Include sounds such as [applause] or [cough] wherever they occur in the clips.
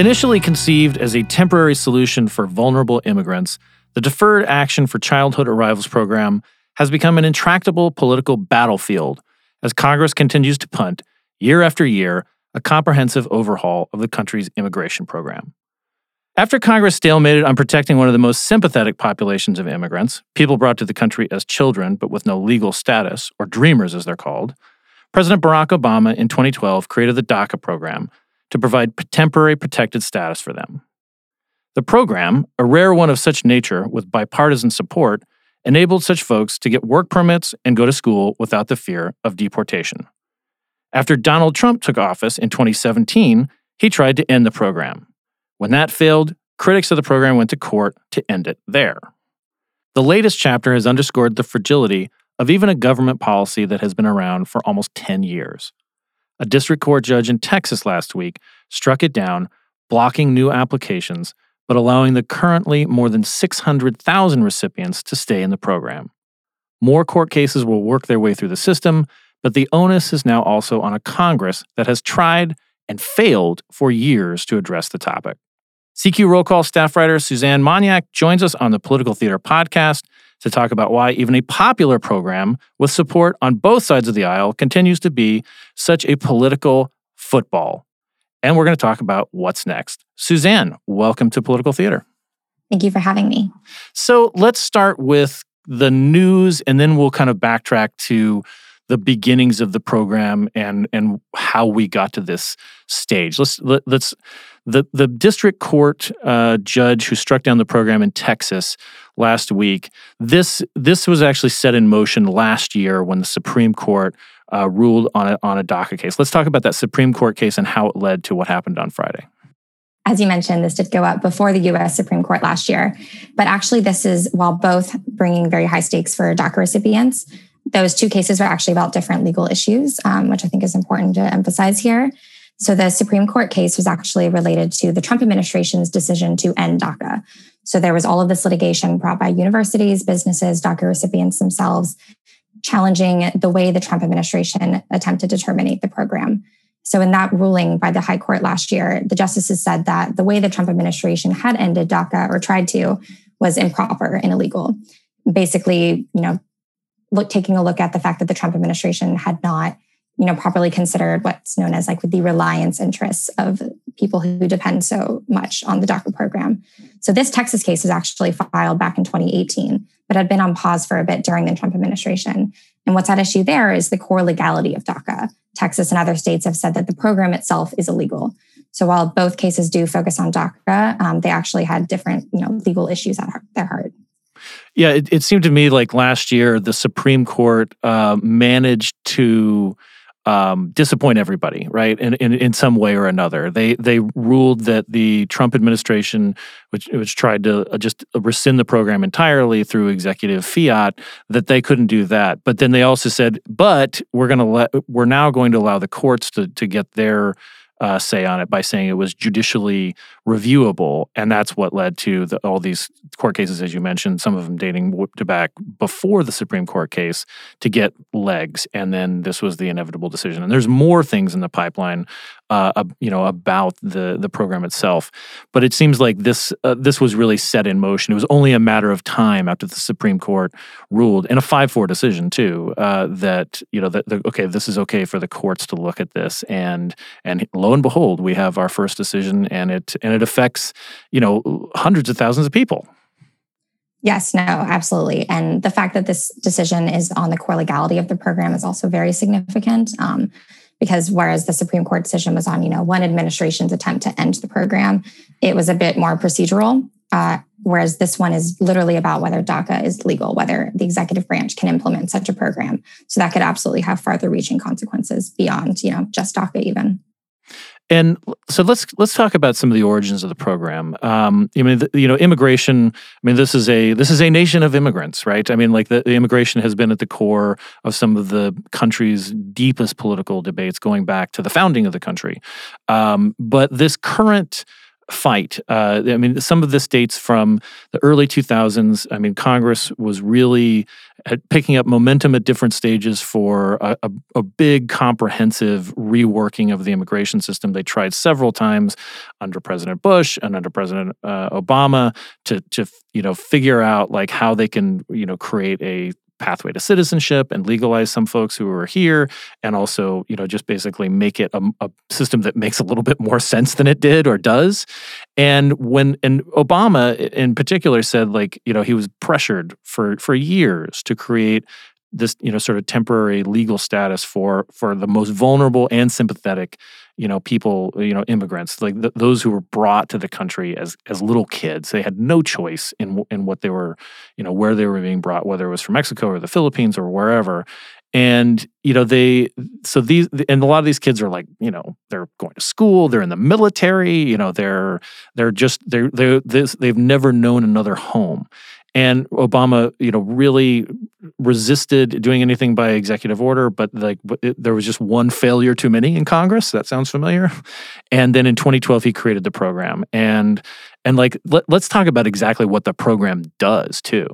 Initially conceived as a temporary solution for vulnerable immigrants, the Deferred Action for Childhood Arrivals program has become an intractable political battlefield as Congress continues to punt, year after year, a comprehensive overhaul of the country's immigration program. After Congress stalemated on protecting one of the most sympathetic populations of immigrants, people brought to the country as children but with no legal status, or dreamers as they're called, President Barack Obama in 2012 created the DACA program to provide temporary protected status for them. The program, a rare one of such nature with bipartisan support, enabled such folks to get work permits and go to school without the fear of deportation. After Donald Trump took office in 2017, he tried to end the program. When that failed, critics of the program went to court to end it there. The latest chapter has underscored the fragility of even a government policy that has been around for almost 10 years. A district court judge in Texas last week struck it down, blocking new applications, but allowing the currently more than 600,000 recipients to stay in the program. More court cases will work their way through the system, but the onus is now also on a Congress that has tried and failed for years to address the topic. CQ Roll Call staff writer Suzanne Monyak joins us on the Political Theater podcast to talk about why even a popular program with support on both sides of the aisle continues to be such a political football. And we're going to talk about what's next. Suzanne, welcome to Political Theater. Thank you for having me. So let's start with the news and then we'll kind of backtrack to the beginnings of the program and and how we got to this stage. Let's let, us let us the the district court uh, judge who struck down the program in Texas last week. This this was actually set in motion last year when the Supreme Court uh, ruled on a on a DACA case. Let's talk about that Supreme Court case and how it led to what happened on Friday. As you mentioned, this did go up before the U.S. Supreme Court last year, but actually, this is while both bringing very high stakes for DACA recipients. Those two cases were actually about different legal issues, um, which I think is important to emphasize here. So the Supreme Court case was actually related to the Trump administration's decision to end DACA. So there was all of this litigation brought by universities, businesses, DACA recipients themselves, challenging the way the Trump administration attempted to terminate the program. So in that ruling by the High Court last year, the justices said that the way the Trump administration had ended DACA or tried to was improper and illegal. Basically, you know, look, taking a look at the fact that the Trump administration had not you know properly considered what's known as like the reliance interests of people who depend so much on the DACA program. So this Texas case was actually filed back in 2018, but had been on pause for a bit during the Trump administration. And what's at issue there is the core legality of DACA. Texas and other states have said that the program itself is illegal. So while both cases do focus on DACA, um, they actually had different, you know, legal issues at their heart. Yeah, it, it, seemed to me like last year the Supreme Court uh, managed to um, disappoint everybody, right? In, in in some way or another, they they ruled that the Trump administration, which which tried to uh, just rescind the program entirely through executive fiat, that they couldn't do that. But then they also said, but we're going to let we're now going to allow the courts to to get their uh, say on it by saying it was judicially reviewable, and that's what led to the, all these court cases, as you mentioned, some of them dating to back before the Supreme Court case to get legs, and then this was the inevitable decision. And there's more things in the pipeline, uh, you know, about the the program itself, but it seems like this uh, this was really set in motion. It was only a matter of time after the Supreme Court ruled in a five four decision too uh, that you know that okay, this is okay for the courts to look at this, and and lo and behold, we have our first decision, and it and it affects you know hundreds of thousands of people. Yes, no, absolutely. And the fact that this decision is on the core legality of the program is also very significant. Um, because whereas the Supreme Court decision was on, you know, one administration's attempt to end the program, it was a bit more procedural. Uh, whereas this one is literally about whether DACA is legal, whether the executive branch can implement such a program. So that could absolutely have farther reaching consequences beyond, you know, just DACA even. And so let's let's talk about some of the origins of the program. Um, I mean, the, you know, immigration. I mean, this is a this is a nation of immigrants, right? I mean, like the, the immigration has been at the core of some of the country's deepest political debates, going back to the founding of the country. Um, but this current fight. Uh, I mean, some of this dates from the early 2000s. I mean, Congress was really picking up momentum at different stages for a, a, a, big, comprehensive reworking of the immigration system. They tried several times under President Bush and under President uh, Obama to to you know figure out like how they can you know create a pathway to citizenship and legalize some folks who are here and also you know just basically make it a, a, system that makes a little bit more sense than it did or does. And when and obama in particular said like you know he was pressured for for years to create this you know sort of temporary legal status for for the most vulnerable and sympathetic you know people you know immigrants like th- those who were brought to the country as as little kids they had no choice in in what they were you know where they were being brought whether it was from Mexico or the Philippines or wherever and you know they so these and a lot of these kids are like you know they're going to school they're in the military you know they're they're just they're they're this they've never known another home and Obama, you know, really resisted doing anything by executive order, but like it, there was just one failure too many in Congress. That sounds familiar. And then in 2012, he created the program, and and like let, us talk about exactly what the program does too.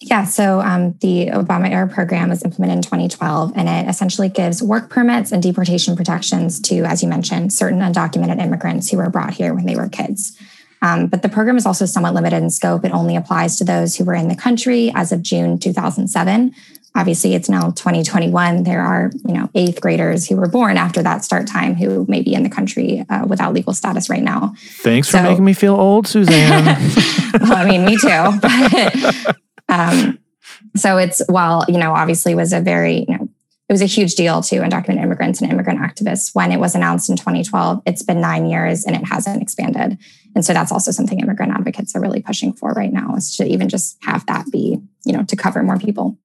Yeah, so um, the Obama era program was implemented in 2012, and it essentially gives work permits and deportation protections to, as you mentioned, certain undocumented immigrants who were brought here when they were kids. Um, but the program is also somewhat limited in scope. It only applies to those who were in the country as of June 2007. Obviously, it's now 2021. There are, you know, eighth graders who were born after that start time who may be in the country uh, without legal status right now. Thanks so, for making me feel old, Suzanne. [laughs] well, I mean, me too. [laughs] But, um, so it's while you know, obviously, was a very you know it was a huge deal to undocumented immigrants and immigrant activists when it was announced in 2012. It's been nine years and it hasn't expanded. And so that's also something immigrant advocates are really pushing for right now is to even just have that be, you know, to cover more people.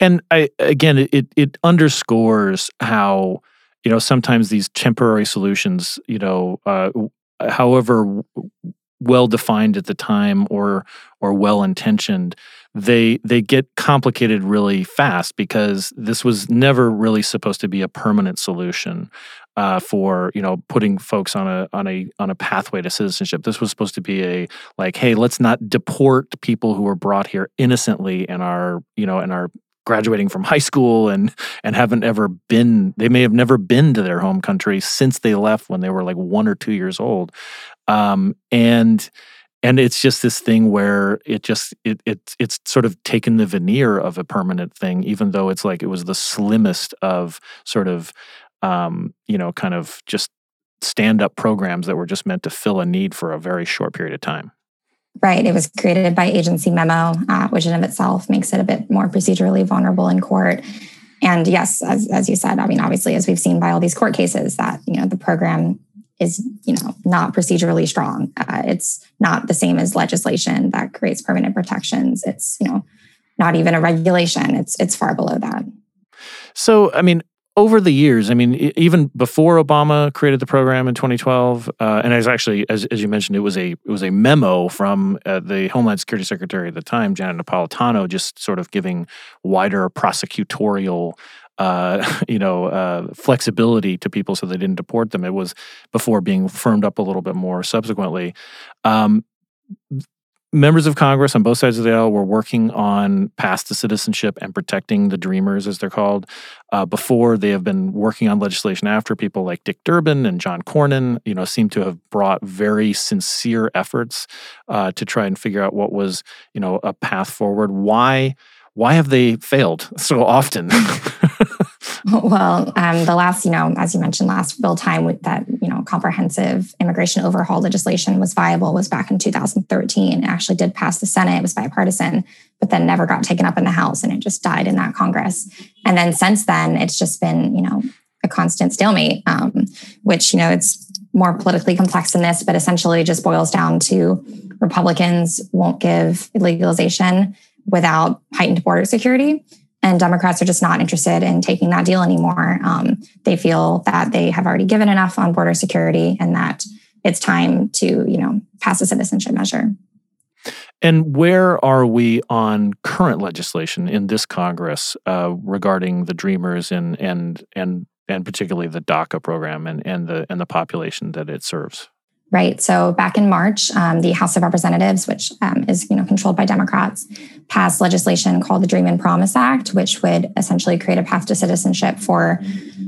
And I again, it it underscores how you know sometimes these temporary solutions, you know, uh, however well defined at the time or or well intentioned they they get complicated really fast because this was never really supposed to be a permanent solution uh, for you know putting folks on a on a on a pathway to citizenship. This was supposed to be a like, hey, let's not deport people who were brought here innocently and are you know and are graduating from high school and and haven't ever been they may have never been to their home country since they left when they were like one or two years old um, and and it's just this thing where it just it, it it's sort of taken the veneer of a permanent thing even though it's like it was the slimmest of sort of um, you know kind of just stand up programs that were just meant to fill a need for a very short period of time. Right. It was created by agency memo uh, which in of itself makes it a bit more procedurally vulnerable in court. And yes as, as you said i mean obviously as we've seen by all these court cases that you know the program is you know not procedurally strong. Uh, it's not the same as legislation that creates permanent protections. It's you know not even a regulation. It's it's far below that. So i mean over the years, I mean, even before Obama created the program in 2012, uh, and as actually, as, as you mentioned, it was a it was a memo from uh, the Homeland Security Secretary at the time, Janet Napolitano, just sort of giving wider prosecutorial uh, [laughs] you know, uh, flexibility to people so they didn't deport them. It was before being firmed up a little bit more subsequently. Um, members of Congress on both sides of the aisle were working on path to citizenship and protecting the dreamers, as they're called. Uh, before they have been working on legislation after people like Dick Durbin and John Cornyn, you know, seem to have brought very sincere efforts uh, to try and figure out what was, you know, a path forward. Why? Why have they failed so often? [laughs] well, um, the last, you know, as you mentioned, last real time that you know comprehensive immigration overhaul legislation was viable was back in 2013. It actually did pass the Senate; it was bipartisan, but then never got taken up in the House, and it just died in that Congress. And then since then, it's just been, you know, a constant stalemate, um, which you know it's more politically complex than this, but essentially just boils down to Republicans won't give legalization without heightened border security. And Democrats are just not interested in taking that deal anymore. Um, they feel that they have already given enough on border security and that it's time to, you know, pass a citizenship measure. And where are we on current legislation in this Congress uh, regarding the Dreamers and and and and particularly the DACA program and, and the and the population that it serves? Right. So back in March, um, the House of Representatives, which um, is you know controlled by Democrats, passed legislation called the Dream and Promise Act, which would essentially create a path to citizenship for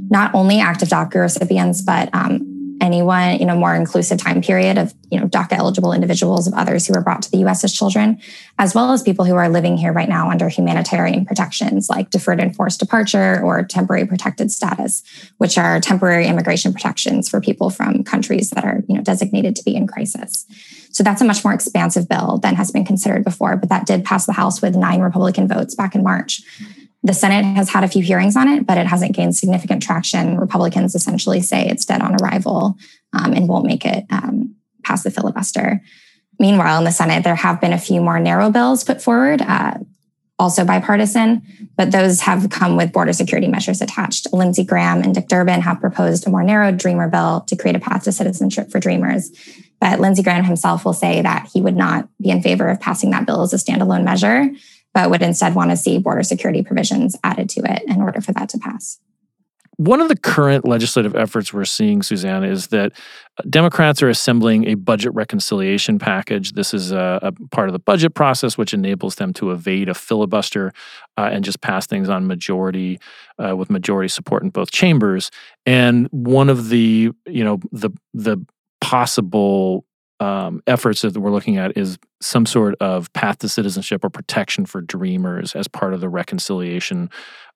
not only active DACA recipients, but um, anyone in a more inclusive time period of you know DACA eligible individuals of others who were brought to the US as children, as well as people who are living here right now under humanitarian protections like deferred enforced departure or temporary protected status, which are temporary immigration protections for people from countries that are you know designated to be in crisis. So that's a much more expansive bill than has been considered before, but that did pass the House with nine Republican votes back in March. The Senate has had a few hearings on it, but it hasn't gained significant traction. Republicans essentially say it's dead on arrival um, and won't make it um, past the filibuster. Meanwhile, in the Senate, there have been a few more narrow bills put forward, uh, also bipartisan, but those have come with border security measures attached. Lindsey Graham and Dick Durbin have proposed a more narrow Dreamer bill to create a path to citizenship for Dreamers. But Lindsey Graham himself will say that he would not be in favor of passing that bill as a standalone measure but would instead want to see border security provisions added to it in order for that to pass. One of the current legislative efforts we're seeing, Suzanne, is that Democrats are assembling a budget reconciliation package. This is a, a part of the budget process, which enables them to evade a filibuster uh, and just pass things on majority uh, with majority support in both chambers. And one of the, you know, the the possible um, efforts that we're looking at is some sort of path to citizenship or protection for dreamers as part of the reconciliation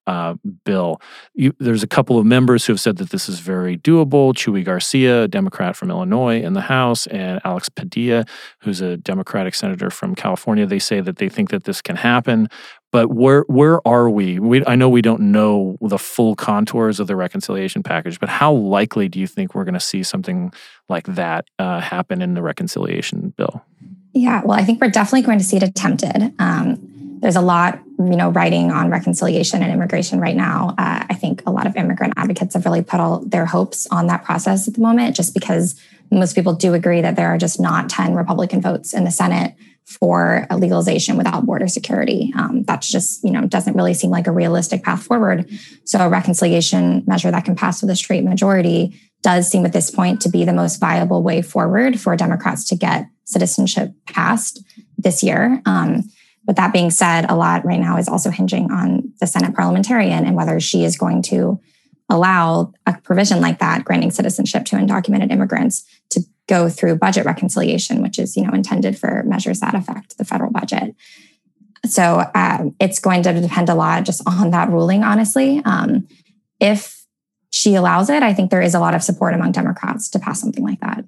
uh, bill. You, there's a couple of members who have said that this is very doable. Chuy Garcia, a Democrat from Illinois in the House, and Alex Padilla, who's a Democratic senator from California. They say that they think that this can happen. But where where are we? we? I know we don't know the full contours of the reconciliation package, but how likely do you think we're going to see something like that uh, happen in the reconciliation bill? Yeah, well, I think we're definitely going to see it attempted. Um, there's a lot, you know, writing on reconciliation and immigration right now. Uh, I think a lot of immigrant advocates have really put all their hopes on that process at the moment, just because most people do agree that there are just not 10 Republican votes in the Senate for a legalization without border security. Um, that's just, you know, doesn't really seem like a realistic path forward. So a reconciliation measure that can pass with a straight majority does seem at this point to be the most viable way forward for Democrats to get citizenship passed this year. Um, but that being said, a lot right now is also hinging on the Senate parliamentarian and whether she is going to allow a provision like that, granting citizenship to undocumented immigrants, to go through budget reconciliation, which is you know intended for measures that affect the federal budget. So um, it's going to depend a lot just on that ruling, honestly. Um, if she allows it, I think there is a lot of support among Democrats to pass something like that.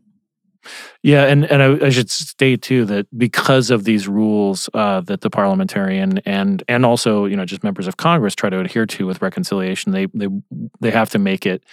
Yeah, and and I, I, should state too that because of these rules uh, that the parliamentarian and and also you know just members of Congress try to adhere to with reconciliation, they they they have to make it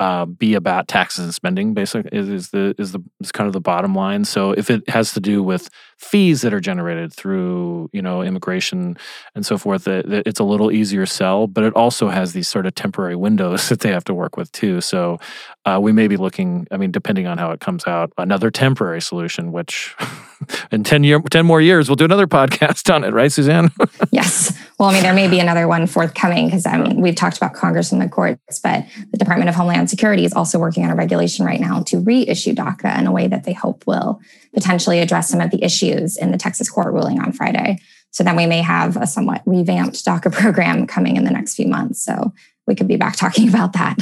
uh, be about taxes and spending. Basically, is, is the is the is kind of the bottom line. So if it has to do with fees that are generated through you know immigration and so forth, it, it's a little easier sell. But it also has these sort of temporary windows [laughs] that they have to work with too. So uh, we may be looking. I mean, depending on how it comes out, another temporary solution, which [laughs] in ten year ten more years we'll do another [laughs] podcast on it, right, Suzanne? yes. Well, I mean, there may be another one forthcoming because we've talked about Congress and the courts, but the Department of Homeland Security is also working on a regulation right now to reissue DACA in a way that they hope will potentially address some of the issues in the Texas court ruling on Friday. So then we may have a somewhat revamped DACA program coming in the next few months. So we could be back talking about that.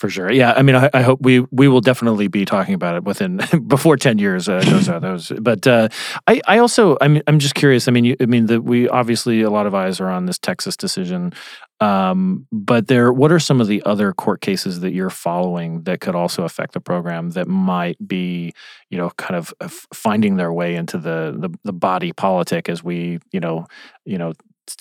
For sure, yeah. I mean, I, I, hope we we will definitely be talking about it within [laughs] before ten years. Uh, those. But uh, I I also I'm I'm just curious. I mean, you, I mean, the, we obviously a lot of eyes are on this Texas decision. Um, but there, what are some of the other court cases that you're following that could also affect the program that might be, you know, kind of finding their way into the the, the body politic as we, you know, you know,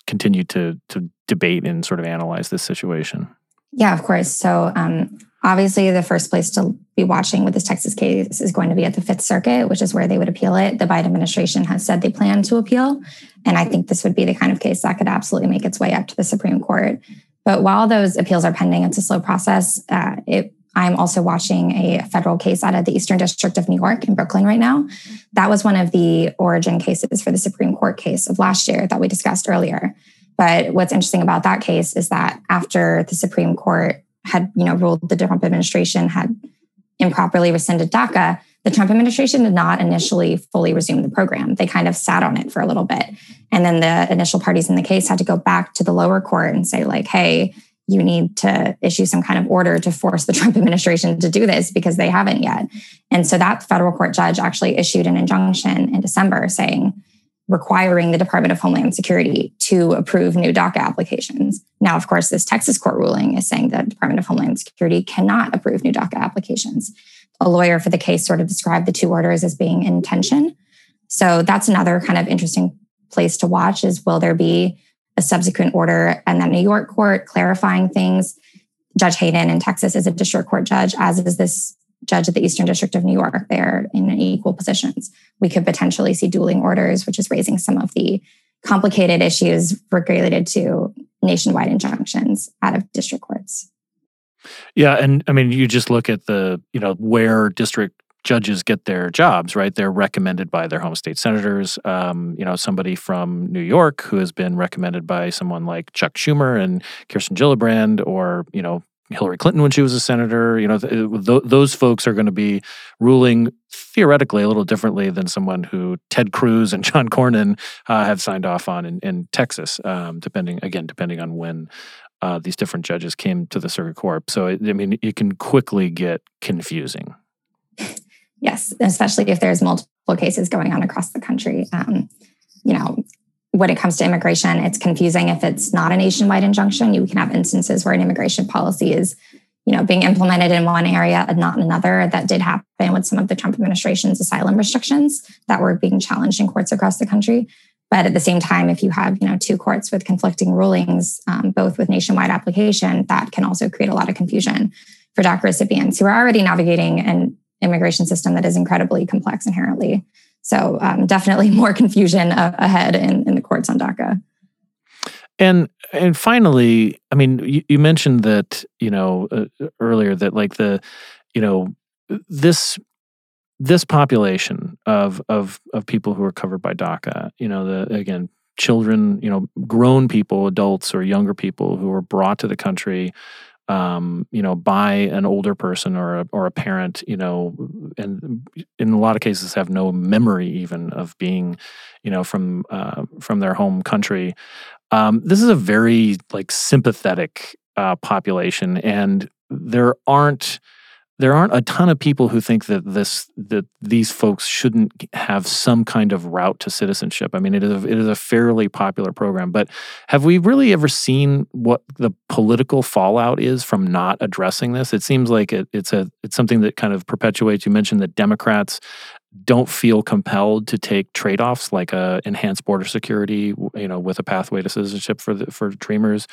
continue to to debate and sort of analyze this situation. Yeah, of course. So um, Obviously, the first place to be watching with this Texas case is going to be at the Fifth Circuit, which is where they would appeal it. The Biden administration has said they plan to appeal. And I think this would be the kind of case that could absolutely make its way up to the Supreme Court. But while those appeals are pending, it's a slow process. Uh, it, I'm also watching a federal case out of the Eastern District of New York in Brooklyn right now. That was one of the origin cases for the Supreme Court case of last year that we discussed earlier. But what's interesting about that case is that after the Supreme Court had, you know, ruled the Trump administration had improperly rescinded DACA, the Trump administration did not initially fully resume the program. They kind of sat on it for a little bit. And then the initial parties in the case had to go back to the lower court and say, like, hey, you need to issue some kind of order to force the [laughs] Trump administration to do this because they haven't yet. And so that federal court judge actually issued an injunction in December saying, requiring the Department of Homeland Security to approve new DACA applications. Now, of course, this Texas court ruling is saying that the Department of Homeland Security cannot approve new DACA applications. A lawyer for the case sort of described the two orders as being in tension. So that's another kind of interesting place to watch is will there be a subsequent order and then New York court clarifying things? Judge Hanen in Texas is a district court judge, as is this judge of the Eastern District of New York. They're in equal positions. We could potentially see dueling orders, which is raising some of the complicated issues related to nationwide injunctions out of district courts. Yeah, and I mean, you just look at the, you know, where district judges get their jobs, right? They're recommended by their home state senators. Um, you know, somebody from New York who has been recommended by someone like Chuck Schumer and Kirsten Gillibrand, or you know, Hillary Clinton when she was a senator. You know, th- th- those folks are going to be ruling theoretically a little differently than someone who Ted Cruz and [laughs] John Cornyn uh, have signed off on in, in Texas, um, depending again depending on when uh, these different judges came to the circuit court. So it, I mean, it can quickly get confusing. Yes, especially if there's multiple cases going on across the country. Um, you know, when it comes to immigration, it's confusing if it's not a nationwide injunction. You can have instances where an immigration policy is, you know, being implemented in one area and not in another. That did happen with some of the Trump administration's asylum restrictions that were being challenged in courts across the country. But at the same time, if you have, you know, two courts with conflicting rulings, um, both with nationwide application, that can also create a lot of confusion for DACA recipients who are already navigating an immigration system that is incredibly complex inherently. So um, definitely [laughs] more confusion uh, ahead in, in the courts on DACA. And and finally, I mean, you, you mentioned that you know uh, earlier that like the you know this this population of of of people who are covered by DACA, you know, the again children, you know, grown people, adults or younger people who were brought to the country um, you know, by an older person or a, or a parent, you know, and in a lot of cases have no memory even of being, you know, from uh, from their home country. Um, this is a very like sympathetic uh, population, and there aren't there aren't a ton of people who think that this that these folks shouldn't have some kind of route to citizenship. I mean, it is a, it is a fairly popular program, but have we really ever seen what the political fallout is from not addressing this? It seems like it, it's a it's something that kind of perpetuates. You mentioned that Democrats don't feel compelled to take trade-offs like a enhanced border security, you know, with a pathway to citizenship for the, for Dreamers.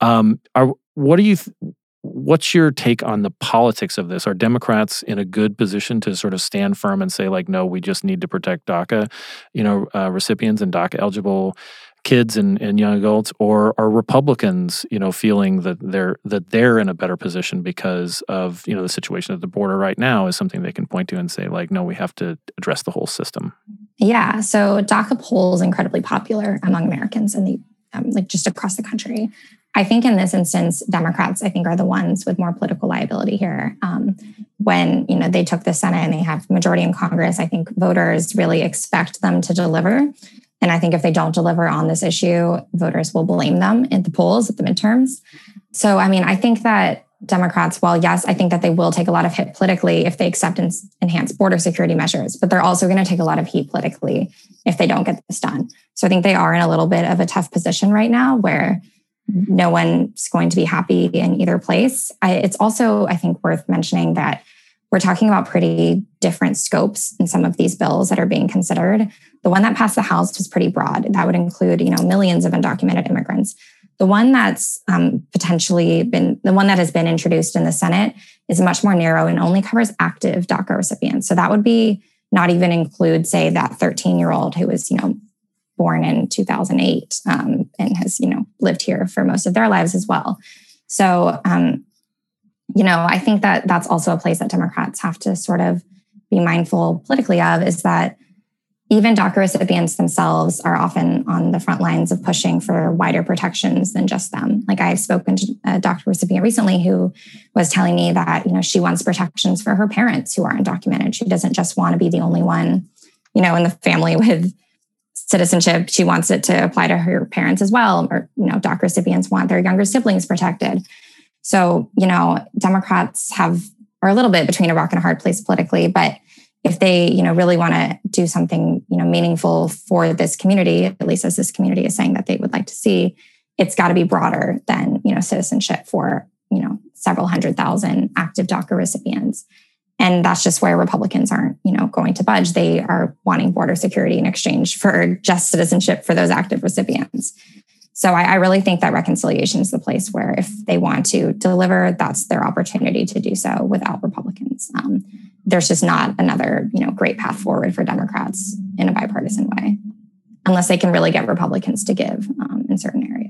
Um, are what do you th- what's your take on the politics of this? Are Democrats in a good position to sort of stand firm and say, like, no, we just need to protect DACA, you know, uh, recipients and DACA eligible kids and, and young adults, or are Republicans, you know, feeling that they're that they're in a better position because of you know the situation at the border right now is something they can point to and say, like, no, we have to address the whole system. Yeah, so DACA polls incredibly popular among Americans and the um, like just across the country. I think in this instance, Democrats, I think, are the ones with more political liability here. Um, when you know they took the Senate and they have majority in Congress, I think voters really expect them to deliver. And I think if they don't deliver on this issue, voters will blame them in the polls at the midterms. So, I mean, I think that Democrats, while yes, I think that they will take a lot of hit politically if they accept enhanced border security measures, but they're also going to take a lot of heat politically if they don't get this done. So I think they are in a little bit of a tough position right now where no one's going to be happy in either place. I, it's also, I think, worth mentioning that we're talking about pretty different scopes in some of these bills that are being considered. The one that passed the House was pretty broad. That would include, you know, millions of undocumented immigrants. The one that's um, potentially been the one that has been introduced in the Senate is much more narrow and only covers active DACA recipients. So that would be not even include, say, that 13 year old who was, you know, born in 2008 um, and has, you know, lived here for most of their lives as well. So, um, you know, I think that that's also a place that Democrats have to sort of be mindful politically of is that even DACA recipients themselves are often on the front lines of pushing for wider protections than just them. Like I've spoken to a DACA recipient recently who was telling me that, you know, she wants protections for her parents who are undocumented. She doesn't just want to be the only one, you know, in the family [laughs] with citizenship. She wants it to apply to her parents as well. Or, you know, DACA recipients want their younger siblings protected. So, you know, Democrats have are a little bit between a rock and a hard place politically, but if they you know really want to do something you know meaningful for this community at least as this community is saying that they would like to see it's got to be broader than you know citizenship for you know several hundred thousand active daca recipients and that's just where republicans aren't you know going to budge. They are wanting border security in exchange for just citizenship for those active recipients. So I, I really think that reconciliation is the place where if they want to deliver that's their opportunity to do so without republicans. Um, there's just not another you know great path forward for Democrats in a bipartisan way, unless they can really get Republicans to give um, in certain areas.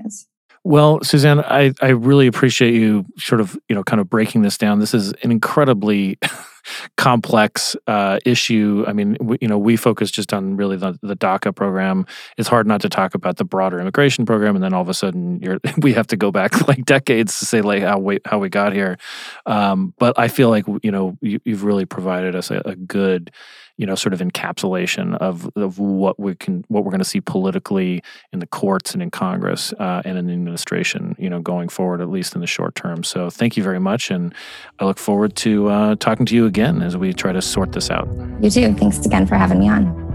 Well, Suzanne, I, I really appreciate you sort of, you know, kind of breaking this down. This is an incredibly [laughs] complex uh, issue. I mean, we, you know, we focus just on really the, the DACA program. It's hard not to talk about the broader immigration program, and then all of a sudden, you're [laughs] we have to go back like decades to say like how we how we got here. Um, but I feel like you know you, have really provided us a, a good you know, sort of encapsulation of, of what we can, what we're going to see politically in the courts and in Congress uh, and in the administration, you know, going forward, at least in the short term. So thank you very much. And I look forward to uh, talking to you again as we try to sort this out. You too. Thanks again for having me on.